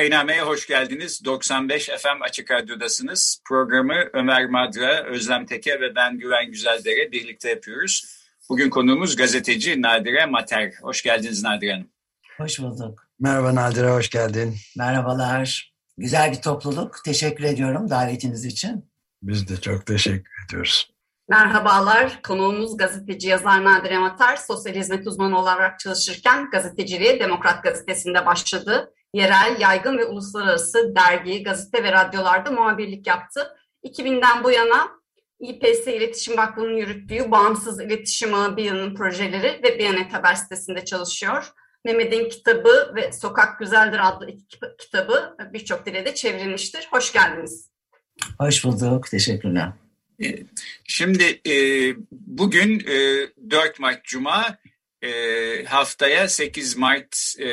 Vakainame'ye hoş geldiniz. 95 FM Açık Radyo'dasınız. Programı Ömer Madra, Özlem Teke ve ben Güven Güzeldere birlikte yapıyoruz. Bugün konuğumuz gazeteci Nadire Mater. Hoş geldiniz Nadire Hanım. Hoş bulduk. Merhaba Nadire, hoş geldin. Merhabalar. Güzel bir topluluk. Teşekkür ediyorum davetiniz için. Biz de çok teşekkür ediyoruz. Merhabalar, konuğumuz gazeteci yazar Nadire Matar. Sosyal hizmet uzmanı olarak çalışırken gazeteciliğe Demokrat Gazetesi'nde başladı yerel, yaygın ve uluslararası dergi, gazete ve radyolarda muhabirlik yaptı. 2000'den bu yana İPS İletişim Vakfı'nın yürüttüğü Bağımsız İletişim Ağı Biyan'ın projeleri ve Biyanet Haber sitesinde çalışıyor. Mehmet'in kitabı ve Sokak Güzeldir adlı iki kitabı birçok dile de çevrilmiştir. Hoş geldiniz. Hoş bulduk. Teşekkürler. Ee, şimdi e, bugün e, 4 Mart Cuma e, haftaya 8 Mart e,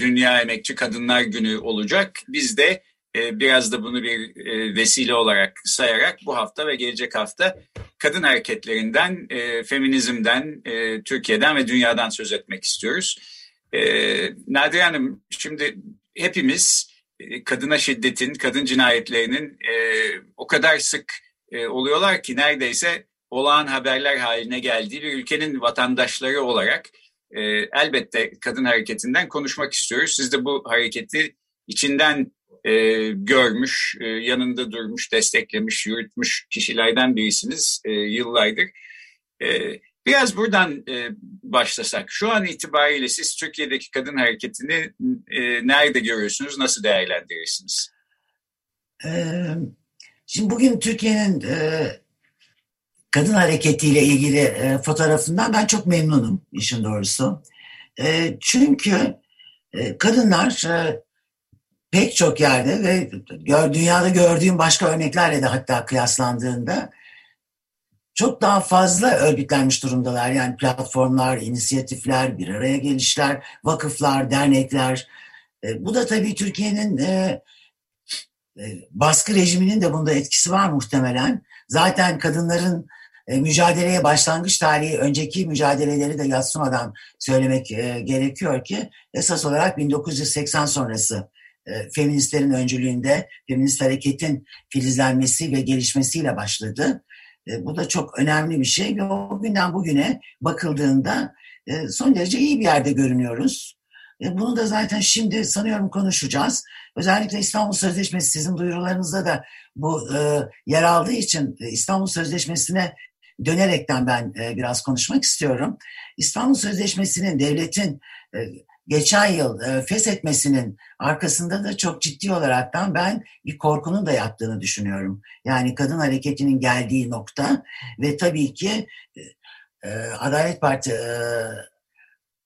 Dünya Emekçi Kadınlar Günü olacak. Biz de e, biraz da bunu bir e, vesile olarak sayarak bu hafta ve gelecek hafta kadın hareketlerinden, e, feminizmden, e, Türkiye'den ve dünyadan söz etmek istiyoruz. E, Nadir Hanım, şimdi hepimiz e, kadına şiddetin, kadın cinayetlerinin e, o kadar sık e, oluyorlar ki neredeyse olağan haberler haline geldiği bir ülkenin vatandaşları olarak e, elbette kadın hareketinden konuşmak istiyoruz. Siz de bu hareketi içinden e, görmüş, e, yanında durmuş, desteklemiş, yürütmüş kişilerden birisiniz e, yıllardır. E, biraz buradan e, başlasak. Şu an itibariyle siz Türkiye'deki kadın hareketini e, nerede görüyorsunuz, nasıl değerlendirirsiniz? Ee, şimdi bugün Türkiye'nin e, kadın hareketiyle ilgili e, fotoğrafından ben çok memnunum işin doğrusu. E, çünkü e, kadınlar e, pek çok yerde ve gör, dünyada gördüğüm başka örneklerle de hatta kıyaslandığında çok daha fazla örgütlenmiş durumdalar. Yani platformlar, inisiyatifler, bir araya gelişler, vakıflar, dernekler. E, bu da tabii Türkiye'nin e, e, baskı rejiminin de bunda etkisi var muhtemelen. Zaten kadınların mücadeleye başlangıç tarihi önceki mücadeleleri de yatsımadan söylemek e, gerekiyor ki esas olarak 1980 sonrası e, feministlerin öncülüğünde feminist hareketin filizlenmesi ve gelişmesiyle başladı. E, bu da çok önemli bir şey ve o günden bugüne bakıldığında e, son derece iyi bir yerde görünüyoruz. E, bunu da zaten şimdi sanıyorum konuşacağız. Özellikle İstanbul Sözleşmesi sizin duyurularınızda da bu e, yer aldığı için e, İstanbul Sözleşmesi'ne dönerekten ben e, biraz konuşmak istiyorum. İstanbul Sözleşmesi'nin devletin e, geçen yıl e, feshetmesinin arkasında da çok ciddi olaraktan ben bir korkunun da yattığını düşünüyorum. Yani kadın hareketinin geldiği nokta ve tabii ki e, Adalet Parti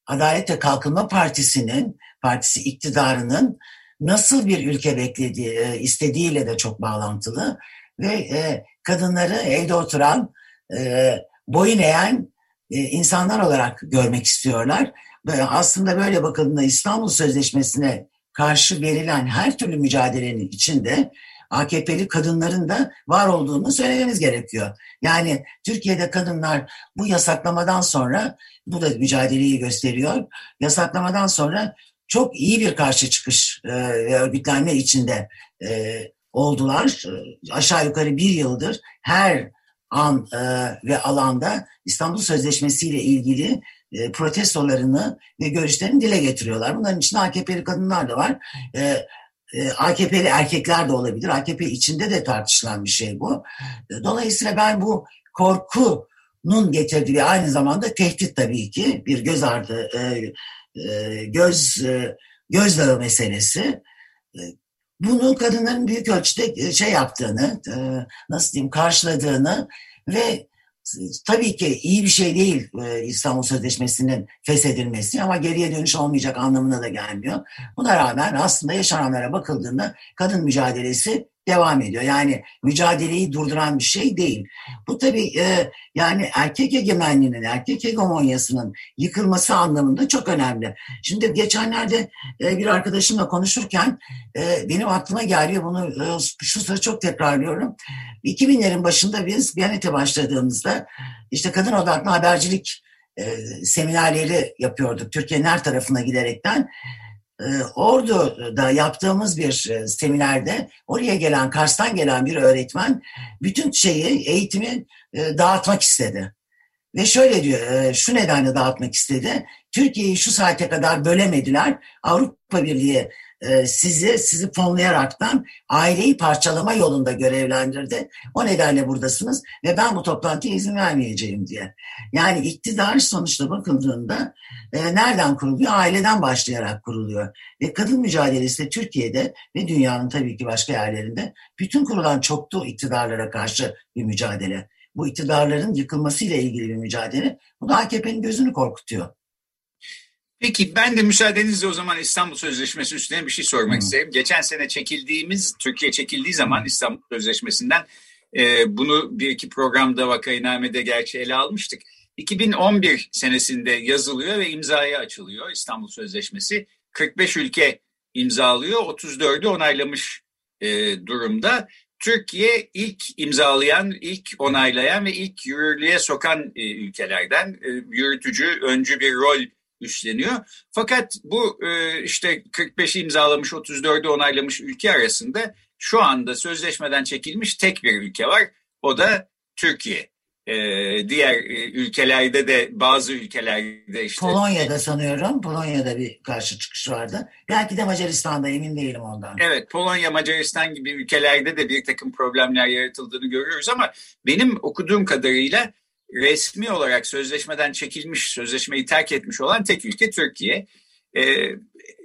Adalet ve Kalkınma Partisi'nin partisi iktidarının nasıl bir ülke beklediği, istediğiyle de çok bağlantılı ve kadınları evde oturan e, boyun eğen e, insanlar olarak görmek istiyorlar. Ve aslında böyle bakıldığında İstanbul Sözleşmesi'ne karşı verilen her türlü mücadelenin içinde AKP'li kadınların da var olduğunu söylememiz gerekiyor. Yani Türkiye'de kadınlar bu yasaklamadan sonra, bu da mücadeleyi gösteriyor, yasaklamadan sonra çok iyi bir karşı çıkış e, ve örgütlenme içinde e, oldular. E, aşağı yukarı bir yıldır her an e, ve alanda İstanbul Sözleşmesi ile ilgili e, protestolarını ve görüşlerini dile getiriyorlar. Bunların içinde AKP'li kadınlar da var. E, e, AKP'li erkekler de olabilir. AKP içinde de tartışılan bir şey bu. E, dolayısıyla ben bu korkunun getirdiği aynı zamanda tehdit tabii ki bir göz ardı, e, e, göz e, gözdağı meselesi. E, bunu kadınların büyük ölçüde e, şey yaptığını, e, nasıl diyeyim karşıladığını ve tabii ki iyi bir şey değil e, İstanbul Sözleşmesi'nin feshedilmesi ama geriye dönüş olmayacak anlamına da gelmiyor. Buna rağmen aslında yaşananlara bakıldığında kadın mücadelesi devam ediyor. Yani mücadeleyi durduran bir şey değil. Bu tabii e, yani erkek egemenliğinin, erkek hegemonyasının yıkılması anlamında çok önemli. Şimdi geçenlerde e, bir arkadaşımla konuşurken e, benim aklıma geliyor bunu e, şu sıra çok tekrarlıyorum. 2000'lerin başında biz Biyanet'e başladığımızda işte kadın odaklı habercilik e, seminerleri yapıyorduk Türkiye'nin her tarafına giderekten. E, Ordu'da yaptığımız bir e, seminerde oraya gelen, Kars'tan gelen bir öğretmen bütün şeyi, eğitimi e, dağıtmak istedi. Ve şöyle diyor, şu nedenle dağıtmak istedi. Türkiye'yi şu saate kadar bölemediler. Avrupa Birliği e, sizi sizi fonlayaraktan aileyi parçalama yolunda görevlendirdi. O nedenle buradasınız ve ben bu toplantıya izin vermeyeceğim diye. Yani iktidar sonuçta bakıldığında e, nereden kuruluyor? Aileden başlayarak kuruluyor. Ve kadın mücadelesi de Türkiye'de ve dünyanın tabii ki başka yerlerinde bütün kurulan çoktu iktidarlara karşı bir mücadele. Bu iktidarların yıkılmasıyla ilgili bir mücadele. Bu da AKP'nin gözünü korkutuyor. Peki ben de müsaadenizle o zaman İstanbul Sözleşmesi üstüne bir şey sormak hmm. isterim. Geçen sene çekildiğimiz, Türkiye çekildiği zaman İstanbul Sözleşmesi'nden e, bunu bir iki programda Vakainame'de gerçi ele almıştık. 2011 senesinde yazılıyor ve imzaya açılıyor İstanbul Sözleşmesi. 45 ülke imzalıyor, 34'ü onaylamış e, durumda. Türkiye ilk imzalayan, ilk onaylayan ve ilk yürürlüğe sokan e, ülkelerden e, yürütücü, öncü bir rol üstleniyor. Fakat bu e, işte 45'i imzalamış 34'ü onaylamış ülke arasında şu anda sözleşmeden çekilmiş tek bir ülke var. O da Türkiye. Ee, diğer e, ülkelerde de bazı ülkelerde işte Polonya'da sanıyorum Polonya'da bir karşı çıkış vardı. Belki de Macaristan'da emin değilim ondan. Evet Polonya Macaristan gibi ülkelerde de bir takım problemler yaratıldığını görüyoruz ama benim okuduğum kadarıyla resmi olarak sözleşmeden çekilmiş, sözleşmeyi terk etmiş olan tek ülke Türkiye. E,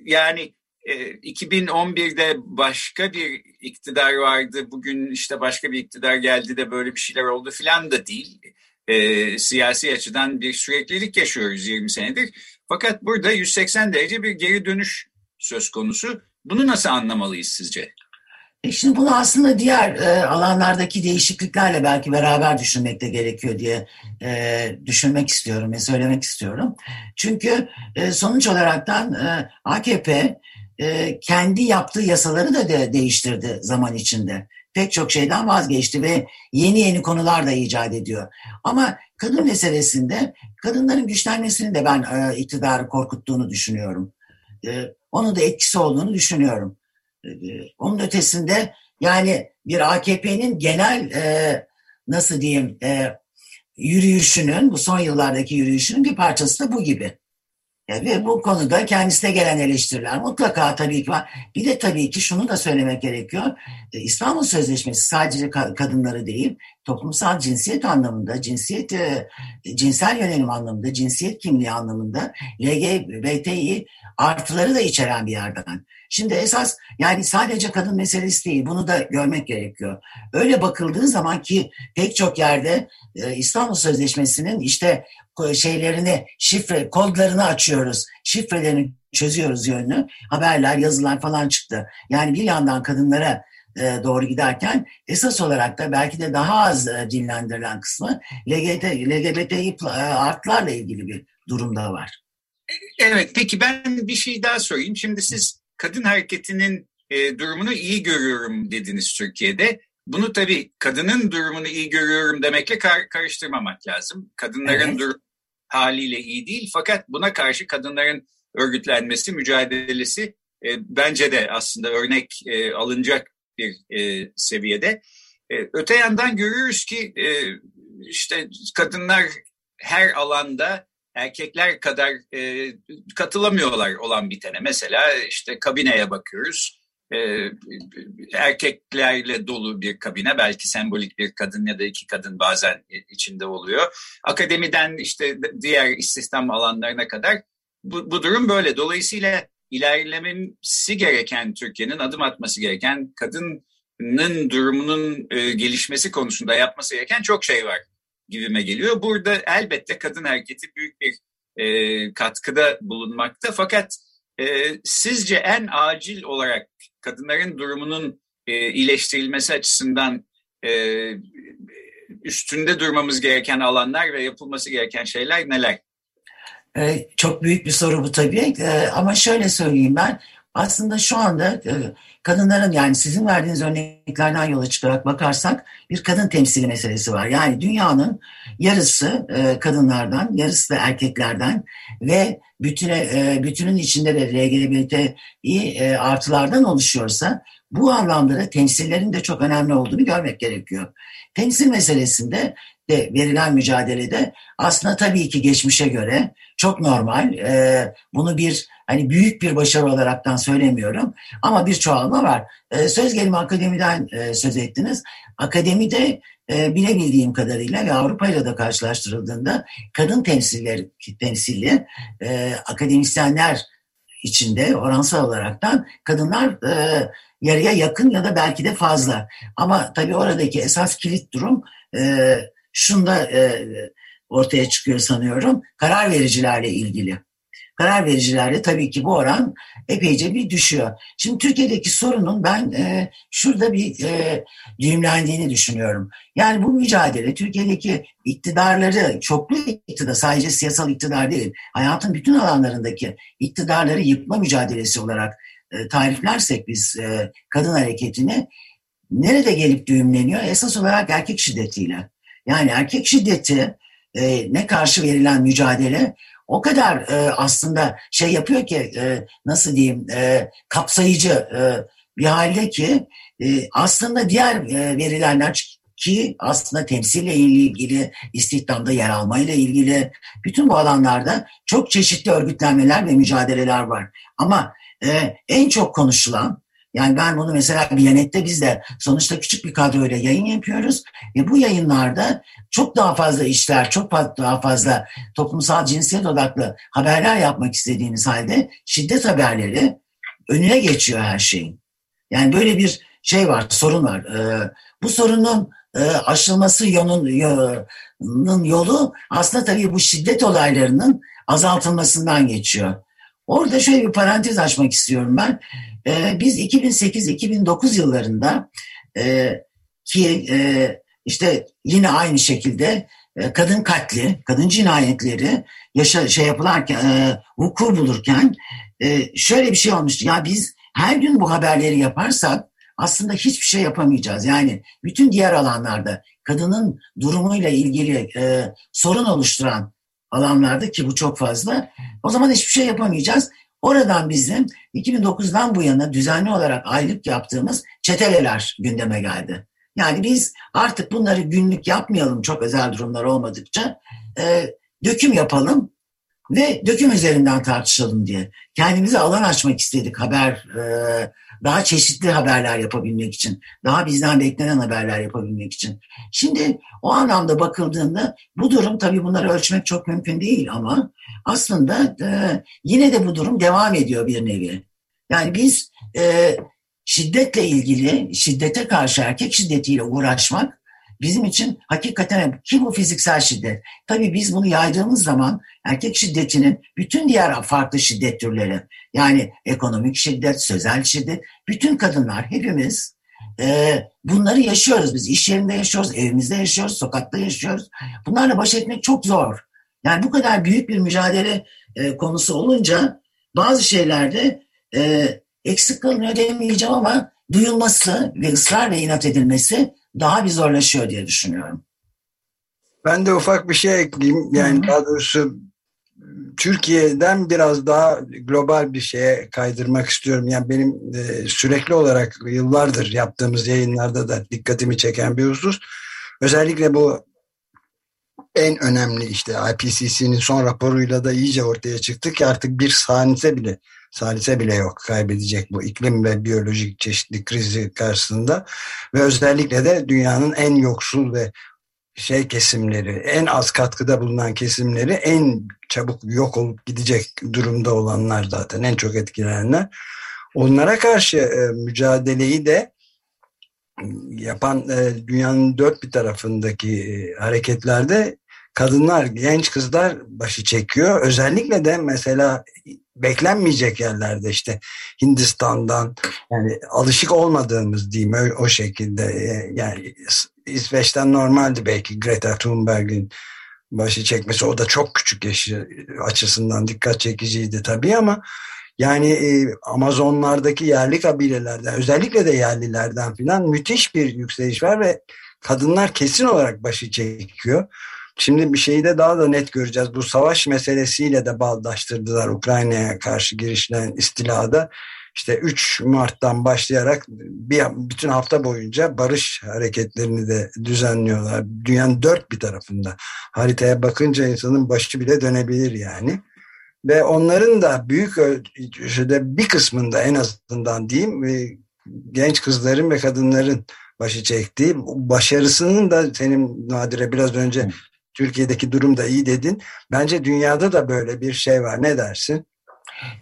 yani e, 2011'de başka bir iktidar vardı, bugün işte başka bir iktidar geldi de böyle bir şeyler oldu filan da değil. E, siyasi açıdan bir süreklilik yaşıyoruz 20 senedir. Fakat burada 180 derece bir geri dönüş söz konusu. Bunu nasıl anlamalıyız sizce? E şimdi bunu aslında diğer e, alanlardaki değişikliklerle belki beraber düşünmek de gerekiyor diye e, düşünmek istiyorum ve söylemek istiyorum. Çünkü e, sonuç olaraktan e, AKP kendi yaptığı yasaları da de, değiştirdi zaman içinde. Pek çok şeyden vazgeçti ve yeni yeni konular da icat ediyor. Ama kadın meselesinde kadınların güçlenmesini de ben e, iktidarı korkuttuğunu düşünüyorum. E, onun da etkisi olduğunu düşünüyorum. Ee, onun ötesinde yani bir AKP'nin genel e, nasıl diyeyim e, yürüyüşünün, bu son yıllardaki yürüyüşünün bir parçası da bu gibi. E, ve bu konuda kendisine gelen eleştiriler mutlaka tabii ki var. Bir de tabii ki şunu da söylemek gerekiyor. E, İstanbul Sözleşmesi sadece kadınları değil, toplumsal cinsiyet anlamında, cinsiyet cinsel yönelim anlamında, cinsiyet kimliği anlamında LGBTİ artıları da içeren bir yerden. Şimdi esas yani sadece kadın meselesi değil bunu da görmek gerekiyor. Öyle bakıldığı zaman ki pek çok yerde e, İstanbul Sözleşmesi'nin işte şeylerini şifre kodlarını açıyoruz. Şifrelerini çözüyoruz yönünü. Haberler, yazılar falan çıktı. Yani bir yandan kadınlara e, doğru giderken esas olarak da belki de daha az e, dinlendirilen kısmı LGBT, LGBTİ artlarla ilgili bir durum daha var. Evet peki ben bir şey daha sorayım. Şimdi siz kadın hareketinin e, durumunu iyi görüyorum dediniz Türkiye'de. Bunu tabii kadının durumunu iyi görüyorum demekle kar karıştırmamak lazım. Kadınların evet. durumu haliyle iyi değil fakat buna karşı kadınların örgütlenmesi, mücadelesi e, bence de aslında örnek e, alınacak bir e, seviyede. E, öte yandan görüyoruz ki e, işte kadınlar her alanda erkekler kadar e, katılamıyorlar olan bitene. Mesela işte kabineye bakıyoruz. E, erkeklerle dolu bir kabine belki sembolik bir kadın ya da iki kadın bazen içinde oluyor. Akademiden işte diğer istihdam alanlarına kadar bu, bu durum böyle. Dolayısıyla ilerlemesi gereken Türkiye'nin adım atması gereken kadının durumunun e, gelişmesi konusunda yapması gereken çok şey var gibime geliyor. Burada elbette kadın hareketi büyük bir e, katkıda bulunmakta. Fakat e, sizce en acil olarak kadınların durumunun e, iyileştirilmesi açısından e, üstünde durmamız gereken alanlar ve yapılması gereken şeyler neler? Ee, çok büyük bir soru bu tabii ee, ama şöyle söyleyeyim ben aslında şu anda e, kadınların yani sizin verdiğiniz örneklerden yola çıkarak bakarsak bir kadın temsili meselesi var. Yani dünyanın yarısı e, kadınlardan, yarısı da erkeklerden ve bütüne, e, bütünün içinde de LGBTİ artılardan oluşuyorsa bu anlamda temsillerin de çok önemli olduğunu görmek gerekiyor. Temsil meselesinde de verilen mücadelede aslında tabii ki geçmişe göre çok normal. Bunu bir hani büyük bir başarı olaraktan söylemiyorum ama bir çoğalma var. E, söz gelimi akademiden e, söz ettiniz. Akademide e, bilebildiğim kadarıyla ve Avrupa ile de karşılaştırıldığında kadın temsilleri temsilli e, akademisyenler içinde oransal olaraktan kadınlar e, yarıya yakın ya da belki de fazla. Ama tabii oradaki esas kilit durum e, şunda e, ortaya çıkıyor sanıyorum. Karar vericilerle ilgili. Karar vericilerle tabii ki bu oran epeyce bir düşüyor. Şimdi Türkiye'deki sorunun ben e, şurada bir e, düğümlendiğini düşünüyorum. Yani bu mücadele Türkiye'deki iktidarları, çoklu iktidar, sadece siyasal iktidar değil, hayatın bütün alanlarındaki iktidarları yıkma mücadelesi olarak e, tariflersek biz e, kadın hareketini nerede gelip düğümleniyor? Esas olarak erkek şiddetiyle. Yani erkek şiddeti e, ne karşı verilen mücadele o kadar e, aslında şey yapıyor ki e, nasıl diyeyim e, kapsayıcı e, bir halde ki e, aslında diğer e, verilenler ki aslında temsille ilgili, istihdamda yer almayla ilgili bütün bu alanlarda çok çeşitli örgütlenmeler ve mücadeleler var. Ama e, en çok konuşulan yani ben bunu mesela Biyanet'te biz de sonuçta küçük bir kadroyla yayın yapıyoruz. Ve bu yayınlarda çok daha fazla işler, çok daha fazla toplumsal cinsiyet odaklı haberler yapmak istediğiniz halde şiddet haberleri önüne geçiyor her şeyin. Yani böyle bir şey var, sorun var. Ee, bu sorunun e, aşılması yolun, yolu aslında tabii bu şiddet olaylarının azaltılmasından geçiyor. Orada şöyle bir parantez açmak istiyorum ben. Ee, biz 2008-2009 yıllarında e, ki e, işte yine aynı şekilde e, kadın katli, kadın cinayetleri yaşa, şey yapılarken, e, vuku bulurken e, şöyle bir şey olmuştu. Ya biz her gün bu haberleri yaparsak aslında hiçbir şey yapamayacağız. Yani bütün diğer alanlarda kadının durumuyla ilgili e, sorun oluşturan alanlarda ki bu çok fazla. O zaman hiçbir şey yapamayacağız. Oradan bizim 2009'dan bu yana düzenli olarak aylık yaptığımız çeteleler gündeme geldi. Yani biz artık bunları günlük yapmayalım çok özel durumlar olmadıkça. E, döküm yapalım ve döküm üzerinden tartışalım diye. Kendimize alan açmak istedik haber, e, daha çeşitli haberler yapabilmek için, daha bizden beklenen haberler yapabilmek için. Şimdi o anlamda bakıldığında bu durum tabii bunları ölçmek çok mümkün değil ama aslında e, yine de bu durum devam ediyor bir nevi. Yani biz e, şiddetle ilgili, şiddete karşı erkek şiddetiyle uğraşmak bizim için hakikaten ki bu fiziksel şiddet. Tabii biz bunu yaydığımız zaman erkek şiddetinin bütün diğer farklı şiddet türleri yani ekonomik şiddet, sözel şiddet, bütün kadınlar hepimiz e, bunları yaşıyoruz biz. iş yerinde yaşıyoruz, evimizde yaşıyoruz, sokakta yaşıyoruz. Bunlarla baş etmek çok zor. Yani bu kadar büyük bir mücadele e, konusu olunca bazı şeylerde e, eksik kalınıyor demeyeceğim ama duyulması ve ısrar ve inat edilmesi daha bir zorlaşıyor diye düşünüyorum. Ben de ufak bir şey ekleyeyim. Yani Hı-hı. daha doğrusu Türkiye'den biraz daha global bir şeye kaydırmak istiyorum. Yani benim e, sürekli olarak yıllardır yaptığımız yayınlarda da dikkatimi çeken bir husus. Özellikle bu en önemli işte IPCC'nin son raporuyla da iyice ortaya çıktı ki artık bir saniye bile salise bile yok kaybedecek bu iklim ve biyolojik çeşitlilik krizi karşısında ve özellikle de dünyanın en yoksul ve şey kesimleri, en az katkıda bulunan kesimleri en çabuk yok olup gidecek durumda olanlar zaten en çok etkilenenler. Onlara karşı e, mücadeleyi de yapan e, dünyanın dört bir tarafındaki e, hareketlerde kadınlar, genç kızlar başı çekiyor. Özellikle de mesela beklenmeyecek yerlerde işte Hindistan'dan yani alışık olmadığımız diyeyim öyle, o şekilde e, yani İsveç'ten normaldi belki Greta Thunberg'in başı çekmesi o da çok küçük yaşı açısından dikkat çekiciydi tabii ama yani e, Amazonlardaki yerli kabilelerden özellikle de yerlilerden filan müthiş bir yükseliş var ve kadınlar kesin olarak başı çekiyor. Şimdi bir şeyi de daha da net göreceğiz. Bu savaş meselesiyle de bağdaştırdılar Ukrayna'ya karşı girişilen istilada. İşte 3 Mart'tan başlayarak bir bütün hafta boyunca barış hareketlerini de düzenliyorlar. Dünyanın dört bir tarafında. Haritaya bakınca insanın başı bile dönebilir yani. Ve onların da büyük ölçüde bir kısmında en azından diyeyim genç kızların ve kadınların başı çektiği başarısının da senin Nadire biraz önce Türkiye'deki durum da iyi dedin. Bence dünyada da böyle bir şey var. Ne dersin?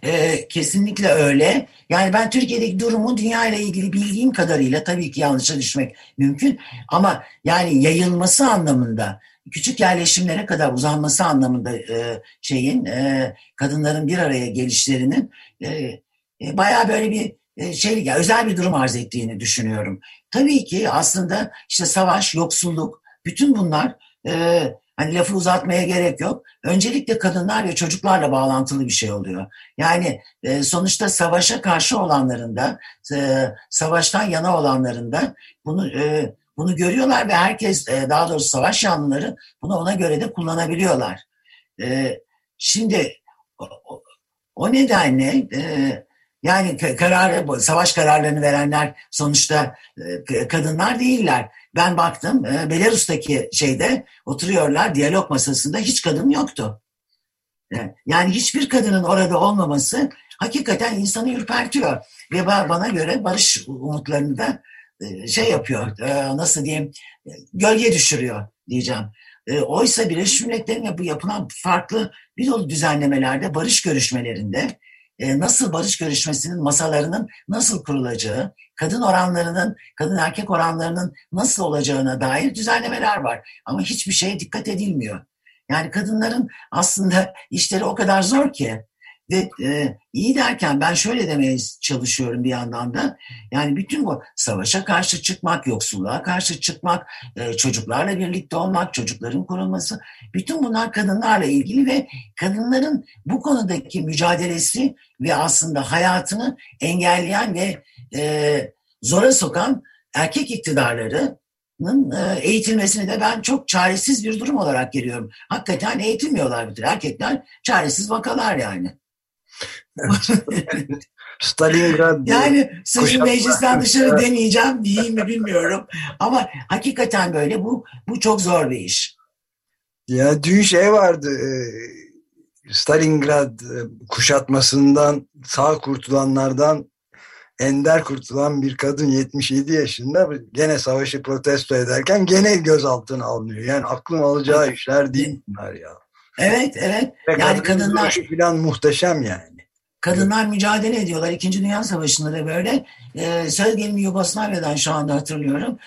Ee, kesinlikle öyle. Yani ben Türkiye'deki durumu dünya ile ilgili bildiğim kadarıyla tabii ki yanlışa düşmek mümkün. Ama yani yayılması anlamında küçük yerleşimlere kadar uzanması anlamında e, şeyin e, kadınların bir araya gelişlerinin e, bayağı böyle bir e, şey yani özel bir durum arz ettiğini düşünüyorum. Tabii ki aslında işte savaş, yoksulluk bütün bunlar Hani lafı uzatmaya gerek yok. Öncelikle kadınlar ve çocuklarla bağlantılı bir şey oluyor. Yani sonuçta savaşa karşı olanların da, e, savaştan yana olanların da bunu bunu görüyorlar ve herkes, e, daha doğrusu savaş yanlıları bunu ona göre de kullanabiliyorlar. E, şimdi o, nedenle e, yani karar, savaş kararlarını verenler sonuçta kadınlar değiller. Ben baktım Belarus'taki şeyde oturuyorlar diyalog masasında hiç kadın yoktu. Yani hiçbir kadının orada olmaması hakikaten insanı ürpertiyor. Ve bana göre barış umutlarını da şey yapıyor, nasıl diyeyim, gölge düşürüyor diyeceğim. Oysa Birleşmiş Milletler'in bu yapılan farklı bir dolu düzenlemelerde, barış görüşmelerinde e, nasıl barış görüşmesinin masalarının nasıl kurulacağı, kadın oranlarının, kadın erkek oranlarının nasıl olacağına dair düzenlemeler var. Ama hiçbir şeye dikkat edilmiyor. Yani kadınların aslında işleri o kadar zor ki ve e, iyi derken ben şöyle demeye çalışıyorum bir yandan da. Yani bütün bu savaşa karşı çıkmak, yoksulluğa karşı çıkmak, e, çocuklarla birlikte olmak, çocukların korunması. Bütün bunlar kadınlarla ilgili ve kadınların bu konudaki mücadelesi ve aslında hayatını engelleyen ve e, zora sokan erkek iktidarları e, eğitilmesini de ben çok çaresiz bir durum olarak görüyorum. Hakikaten eğitilmiyorlar bütün erkekler çaresiz vakalar yani. Stalingrad yani sözü meclisten dışarı demeyeceğim diyeyim mi bilmiyorum ama hakikaten böyle bu bu çok zor bir iş. Ya dün şey vardı e, Stalingrad e, kuşatmasından sağ kurtulanlardan ender kurtulan bir kadın 77 yaşında gene savaşı protesto ederken gene gözaltına alınıyor. Yani aklım alacağı işler değil bunlar ya. Evet, evet. Ve yani kadınlar falan muhteşem yani. Kadınlar evet. mücadele ediyorlar. İkinci Dünya Savaşı'nda da böyle. Ee, Söz Yugoslavya'dan şu anda hatırlıyorum.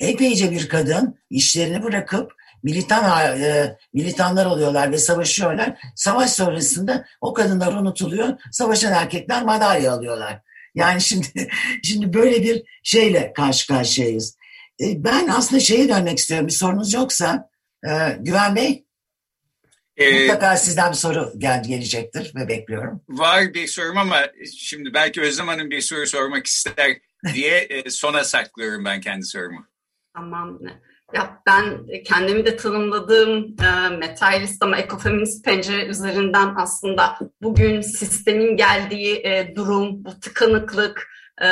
Epeyce bir kadın işlerini bırakıp militan e, militanlar oluyorlar ve savaşıyorlar. Savaş sonrasında o kadınlar unutuluyor. Savaşan erkekler madalya alıyorlar. Yani şimdi şimdi böyle bir şeyle karşı karşıyayız. E, ben aslında şeye dönmek istiyorum. Bir sorunuz yoksa e, Güven Bey. Ee, Mutlaka sizden bir soru gel gelecektir ve bekliyorum. Var bir sorum ama şimdi belki Özlem Hanım bir soru sormak ister diye e, sona saklıyorum ben kendi sorumu. Tamam. Ya ben kendimi de tanımladığım e, materyalist ama ekofeminist pencere üzerinden aslında bugün sistemin geldiği e, durum, bu tıkanıklık, e,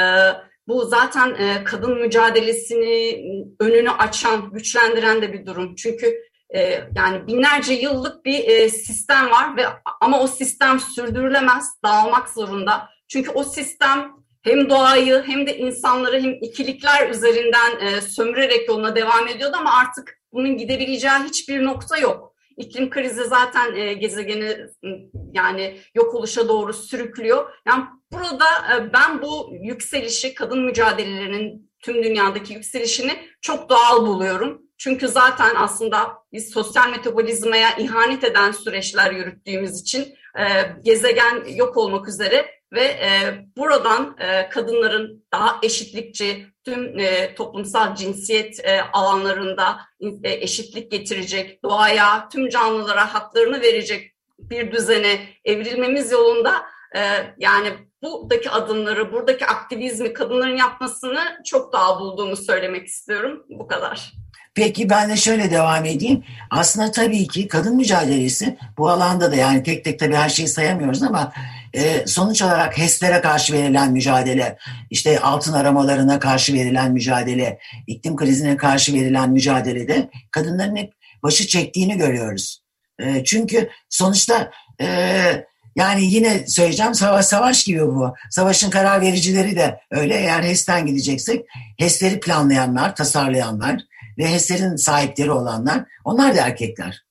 bu zaten e, kadın mücadelesini önünü açan, güçlendiren de bir durum. Çünkü e, yani binlerce yıllık bir e, sistem var ve ama o sistem sürdürülemez, dağılmak zorunda. Çünkü o sistem hem doğayı hem de insanları hem ikilikler üzerinden e, sömürerek yoluna devam ediyordu ama artık bunun gidebileceği hiçbir nokta yok. İklim krizi zaten e, gezegeni yani yok oluşa doğru sürüklüyor. Yani burada e, ben bu yükselişi kadın mücadelelerinin tüm dünyadaki yükselişini çok doğal buluyorum. Çünkü zaten aslında biz sosyal metabolizmaya ihanet eden süreçler yürüttüğümüz için e, gezegen yok olmak üzere ve e, buradan e, kadınların daha eşitlikçi tüm e, toplumsal cinsiyet e, alanlarında e, eşitlik getirecek, doğaya, tüm canlılara haklarını verecek bir düzene evrilmemiz yolunda e, yani buradaki adımları, buradaki aktivizmi kadınların yapmasını çok daha bulduğumu söylemek istiyorum. Bu kadar. Peki ben de şöyle devam edeyim. Aslında tabii ki kadın mücadelesi bu alanda da yani tek tek tabii her şeyi sayamıyoruz ama e, sonuç olarak HES'lere karşı verilen mücadele, işte altın aramalarına karşı verilen mücadele, iklim krizine karşı verilen mücadelede kadınların hep başı çektiğini görüyoruz. E, çünkü sonuçta e, yani yine söyleyeceğim savaş savaş gibi bu. Savaşın karar vericileri de öyle. Eğer HES'ten gideceksek HES'leri planlayanlar, tasarlayanlar ve HES'lerin sahipleri olanlar onlar da erkekler.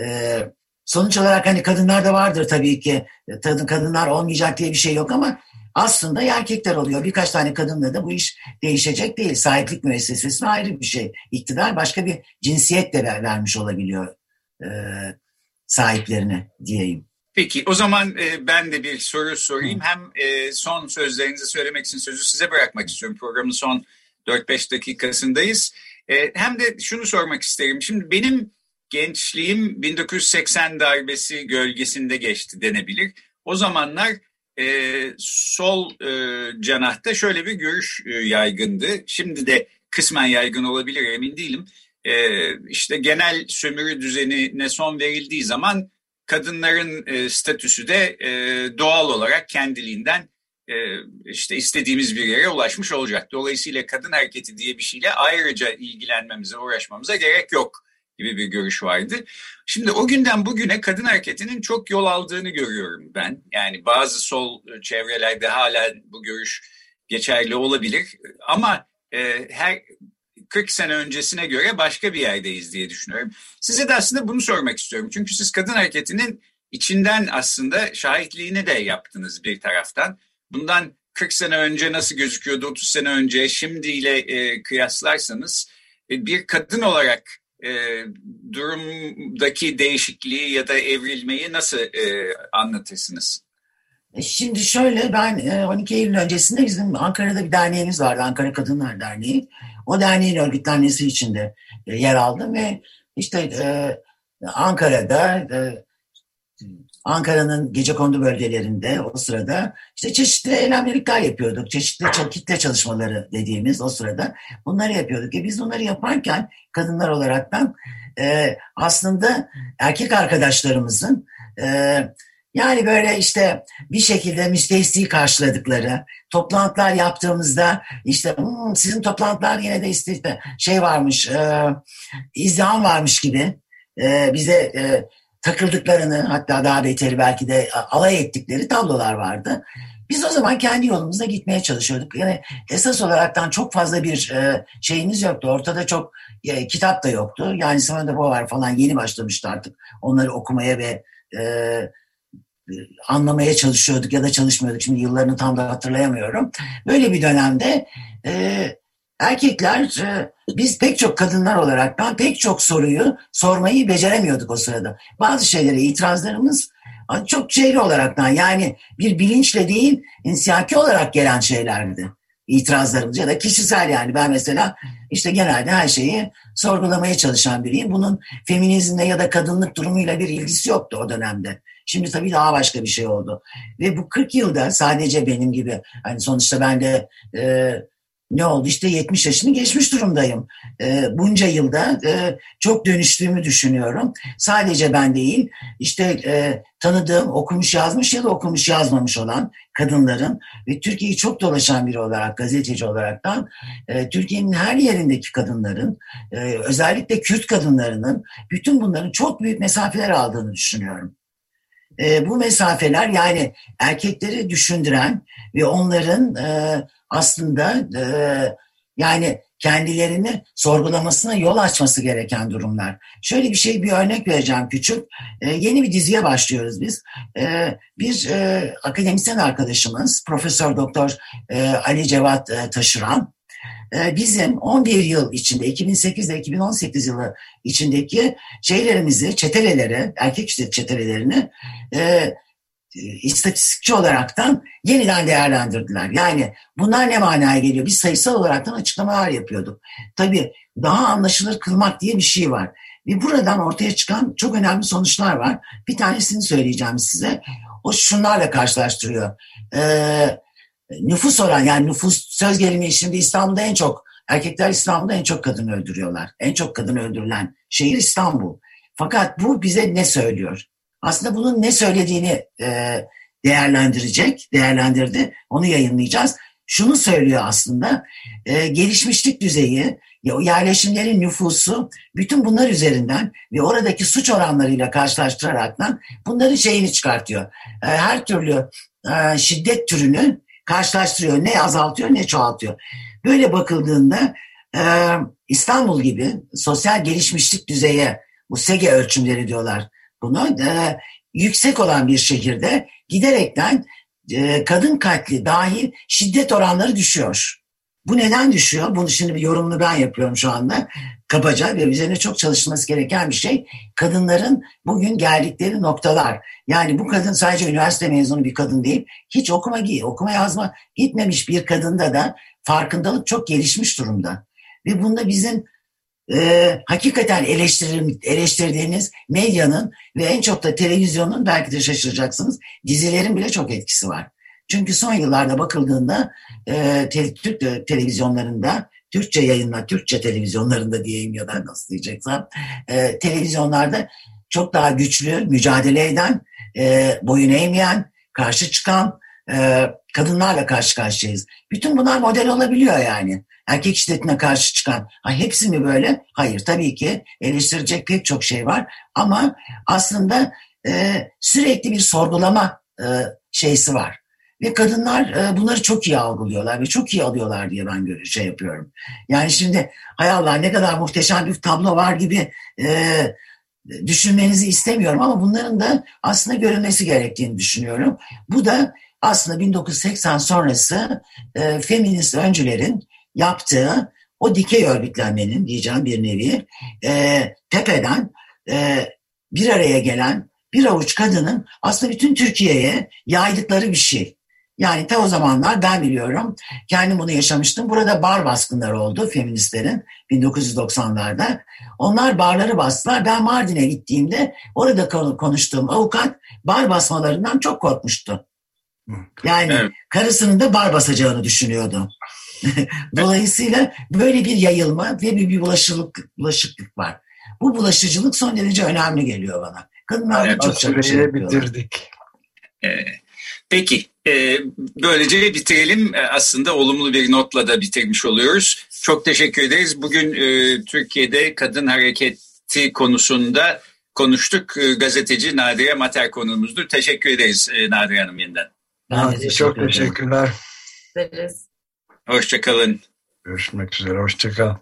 Ee, sonuç olarak hani kadınlar da vardır tabii ki. Kadın kadınlar olmayacak diye bir şey yok ama aslında erkekler oluyor. Birkaç tane kadınla da bu iş değişecek değil. Sahiplik müessesesi ayrı bir şey. İktidar başka bir cinsiyet de vermiş olabiliyor e, sahiplerine diyeyim. Peki o zaman e, ben de bir soru sorayım. Hem e, son sözlerinizi söylemek için sözü size bırakmak istiyorum. Programın son 4-5 dakikasındayız. E, hem de şunu sormak isterim. Şimdi benim gençliğim 1980 darbesi gölgesinde geçti denebilir. O zamanlar e, sol e, canahta şöyle bir görüş e, yaygındı. Şimdi de kısmen yaygın olabilir emin değilim. E, işte genel sömürü düzenine son verildiği zaman kadınların e, statüsü de e, doğal olarak kendiliğinden işte istediğimiz bir yere ulaşmış olacak. Dolayısıyla kadın hareketi diye bir şeyle ayrıca ilgilenmemize, uğraşmamıza gerek yok gibi bir görüş vardı. Şimdi o günden bugüne kadın hareketinin çok yol aldığını görüyorum ben. Yani bazı sol çevrelerde hala bu görüş geçerli olabilir ama e, her 40 sene öncesine göre başka bir yerdeyiz diye düşünüyorum. Size de aslında bunu sormak istiyorum. Çünkü siz kadın hareketinin içinden aslında şahitliğini de yaptınız bir taraftan. Bundan 40 sene önce nasıl gözüküyordu, 30 sene önce şimdiyle e, kıyaslarsanız e, bir kadın olarak e, durumdaki değişikliği ya da evrilmeyi nasıl e, anlatırsınız? E, şimdi şöyle ben 12 e, Eylül öncesinde bizim Ankara'da bir derneğimiz vardı. Ankara Kadınlar Derneği. O derneğin örgütlenmesi için de e, yer aldım ve işte Ankara'da Ankara'nın gece kondu bölgelerinde o sırada işte çeşitli eylemlilikler yapıyorduk. Çeşitli kitle çalışmaları dediğimiz o sırada bunları yapıyorduk. E biz bunları yaparken kadınlar olaraktan e, aslında erkek arkadaşlarımızın e, yani böyle işte bir şekilde müstehsi karşıladıkları, toplantılar yaptığımızda işte hmm, sizin toplantılar yine de işte şey varmış, e, izdiham varmış gibi e, bize e, takıldıklarını hatta daha beteri belki de alay ettikleri tablolar vardı. Biz o zaman kendi yolumuzda gitmeye çalışıyorduk. Yani esas olaraktan çok fazla bir e, şeyimiz yoktu. Ortada çok e, kitap da yoktu. Yani Simone de Beauvoir falan yeni başlamıştı artık onları okumaya ve e, anlamaya çalışıyorduk ya da çalışmıyorduk. Şimdi yıllarını tam da hatırlayamıyorum. Böyle bir dönemde erkekler e, biz pek çok kadınlar olarak ben pek çok soruyu sormayı beceremiyorduk o sırada. Bazı şeylere itirazlarımız çok şeyli olaraktan yani bir bilinçle değil insiyaki olarak gelen şeylerdi itirazlarımız ya da kişisel yani ben mesela işte genelde her şeyi sorgulamaya çalışan biriyim. Bunun feminizmle ya da kadınlık durumuyla bir ilgisi yoktu o dönemde. Şimdi tabii daha başka bir şey oldu. Ve bu 40 yılda sadece benim gibi hani sonuçta ben de e, ne oldu işte 70 yaşını geçmiş durumdayım. E, bunca yılda e, çok dönüştüğümü düşünüyorum. Sadece ben değil işte e, tanıdığım okumuş yazmış ya da okumuş yazmamış olan kadınların ve Türkiye'yi çok dolaşan biri olarak gazeteci olaraktan e, Türkiye'nin her yerindeki kadınların e, özellikle Kürt kadınlarının bütün bunların çok büyük mesafeler aldığını düşünüyorum e, bu mesafeler yani erkekleri düşündüren ve onların e, aslında e, yani kendilerini sorgulamasına yol açması gereken durumlar. Şöyle bir şey bir örnek vereceğim küçük. E, yeni bir diziye başlıyoruz biz. E, bir e, akademisyen arkadaşımız Profesör Doktor e, Ali Cevat e, Taşıran e, bizim 11 yıl içinde 2008 ile 2018 yılı içindeki şeylerimizi, çeteleleri, erkek işte çetelelerini e, istatistikçi olaraktan yeniden değerlendirdiler. Yani bunlar ne manaya geliyor? Biz sayısal olaraktan açıklamalar yapıyorduk. Tabii daha anlaşılır kılmak diye bir şey var. Ve buradan ortaya çıkan çok önemli sonuçlar var. Bir tanesini söyleyeceğim size. O şunlarla karşılaştırıyor. Ee, nüfus oran yani nüfus söz gelimi şimdi İstanbul'da en çok erkekler İstanbul'da en çok kadın öldürüyorlar. En çok kadın öldürülen şehir İstanbul. Fakat bu bize ne söylüyor? Aslında bunun ne söylediğini e, değerlendirecek, değerlendirdi. Onu yayınlayacağız. Şunu söylüyor aslında, e, gelişmişlik düzeyi, yerleşimlerin nüfusu bütün bunlar üzerinden ve oradaki suç oranlarıyla karşılaştıraraktan bunların şeyini çıkartıyor. E, her türlü e, şiddet türünü karşılaştırıyor. Ne azaltıyor ne çoğaltıyor. Böyle bakıldığında e, İstanbul gibi sosyal gelişmişlik düzeye bu SEGE ölçümleri diyorlar bunu e, yüksek olan bir şehirde giderekten e, kadın katli dahil şiddet oranları düşüyor. Bu neden düşüyor? Bunu şimdi bir yorumunu ben yapıyorum şu anda. Kabaca ve üzerine çok çalışılması gereken bir şey. Kadınların bugün geldikleri noktalar. Yani bu kadın sadece üniversite mezunu bir kadın değil. Hiç okuma okuma yazma gitmemiş bir kadında da farkındalık çok gelişmiş durumda. Ve bunda bizim e, hakikaten eleştirir, eleştirdiğiniz medyanın ve en çok da televizyonun belki de şaşıracaksınız dizilerin bile çok etkisi var. Çünkü son yıllarda bakıldığında e, te, Türk televizyonlarında Türkçe yayınlar, Türkçe televizyonlarında diyeyim ya da nasıl diyeceksem e, televizyonlarda çok daha güçlü, mücadele eden, e, boyun eğmeyen, karşı çıkan e, kadınlarla karşı karşıyayız. Bütün bunlar model olabiliyor yani erkek şiddetine karşı çıkan. Ha, hepsi mi böyle? Hayır tabii ki eleştirecek pek çok şey var ama aslında e, sürekli bir sorgulama e, şeysi var. Ve kadınlar e, bunları çok iyi algılıyorlar ve çok iyi alıyorlar diye ben şey yapıyorum. Yani şimdi hay Allah ne kadar muhteşem bir tablo var gibi e, düşünmenizi istemiyorum ama bunların da aslında görülmesi gerektiğini düşünüyorum. Bu da aslında 1980 sonrası e, feminist öncülerin yaptığı o dikey örgütlenmenin diyeceğim bir nevi e, tepeden e, bir araya gelen bir avuç kadının aslında bütün Türkiye'ye yaydıkları bir şey. Yani ta o zamanlar ben biliyorum, kendim bunu yaşamıştım. Burada bar baskınları oldu feministlerin 1990'larda. Onlar barları bastılar. Ben Mardin'e gittiğimde orada konuştuğum avukat bar basmalarından çok korkmuştu. Yani evet. karısının da bar basacağını düşünüyordu. Dolayısıyla böyle bir yayılma ve bir, bir bulaşıcılık, bulaşıklık var. Bu bulaşıcılık son derece önemli geliyor bana. Kadınlar evet, çok çok şey bitirdik. Ee, peki, e, böylece bitirelim. E, aslında olumlu bir notla da bitirmiş oluyoruz. Çok teşekkür ederiz. Bugün e, Türkiye'de kadın hareketi konusunda konuştuk. Gazeteci Nadire Mater konuğumuzdur. Teşekkür ederiz Nadire Hanım yeniden. Ben de teşekkür çok teşekkürler. Ederiz. Hoşçakalın. Görüşmek üzere. Hoşçakal.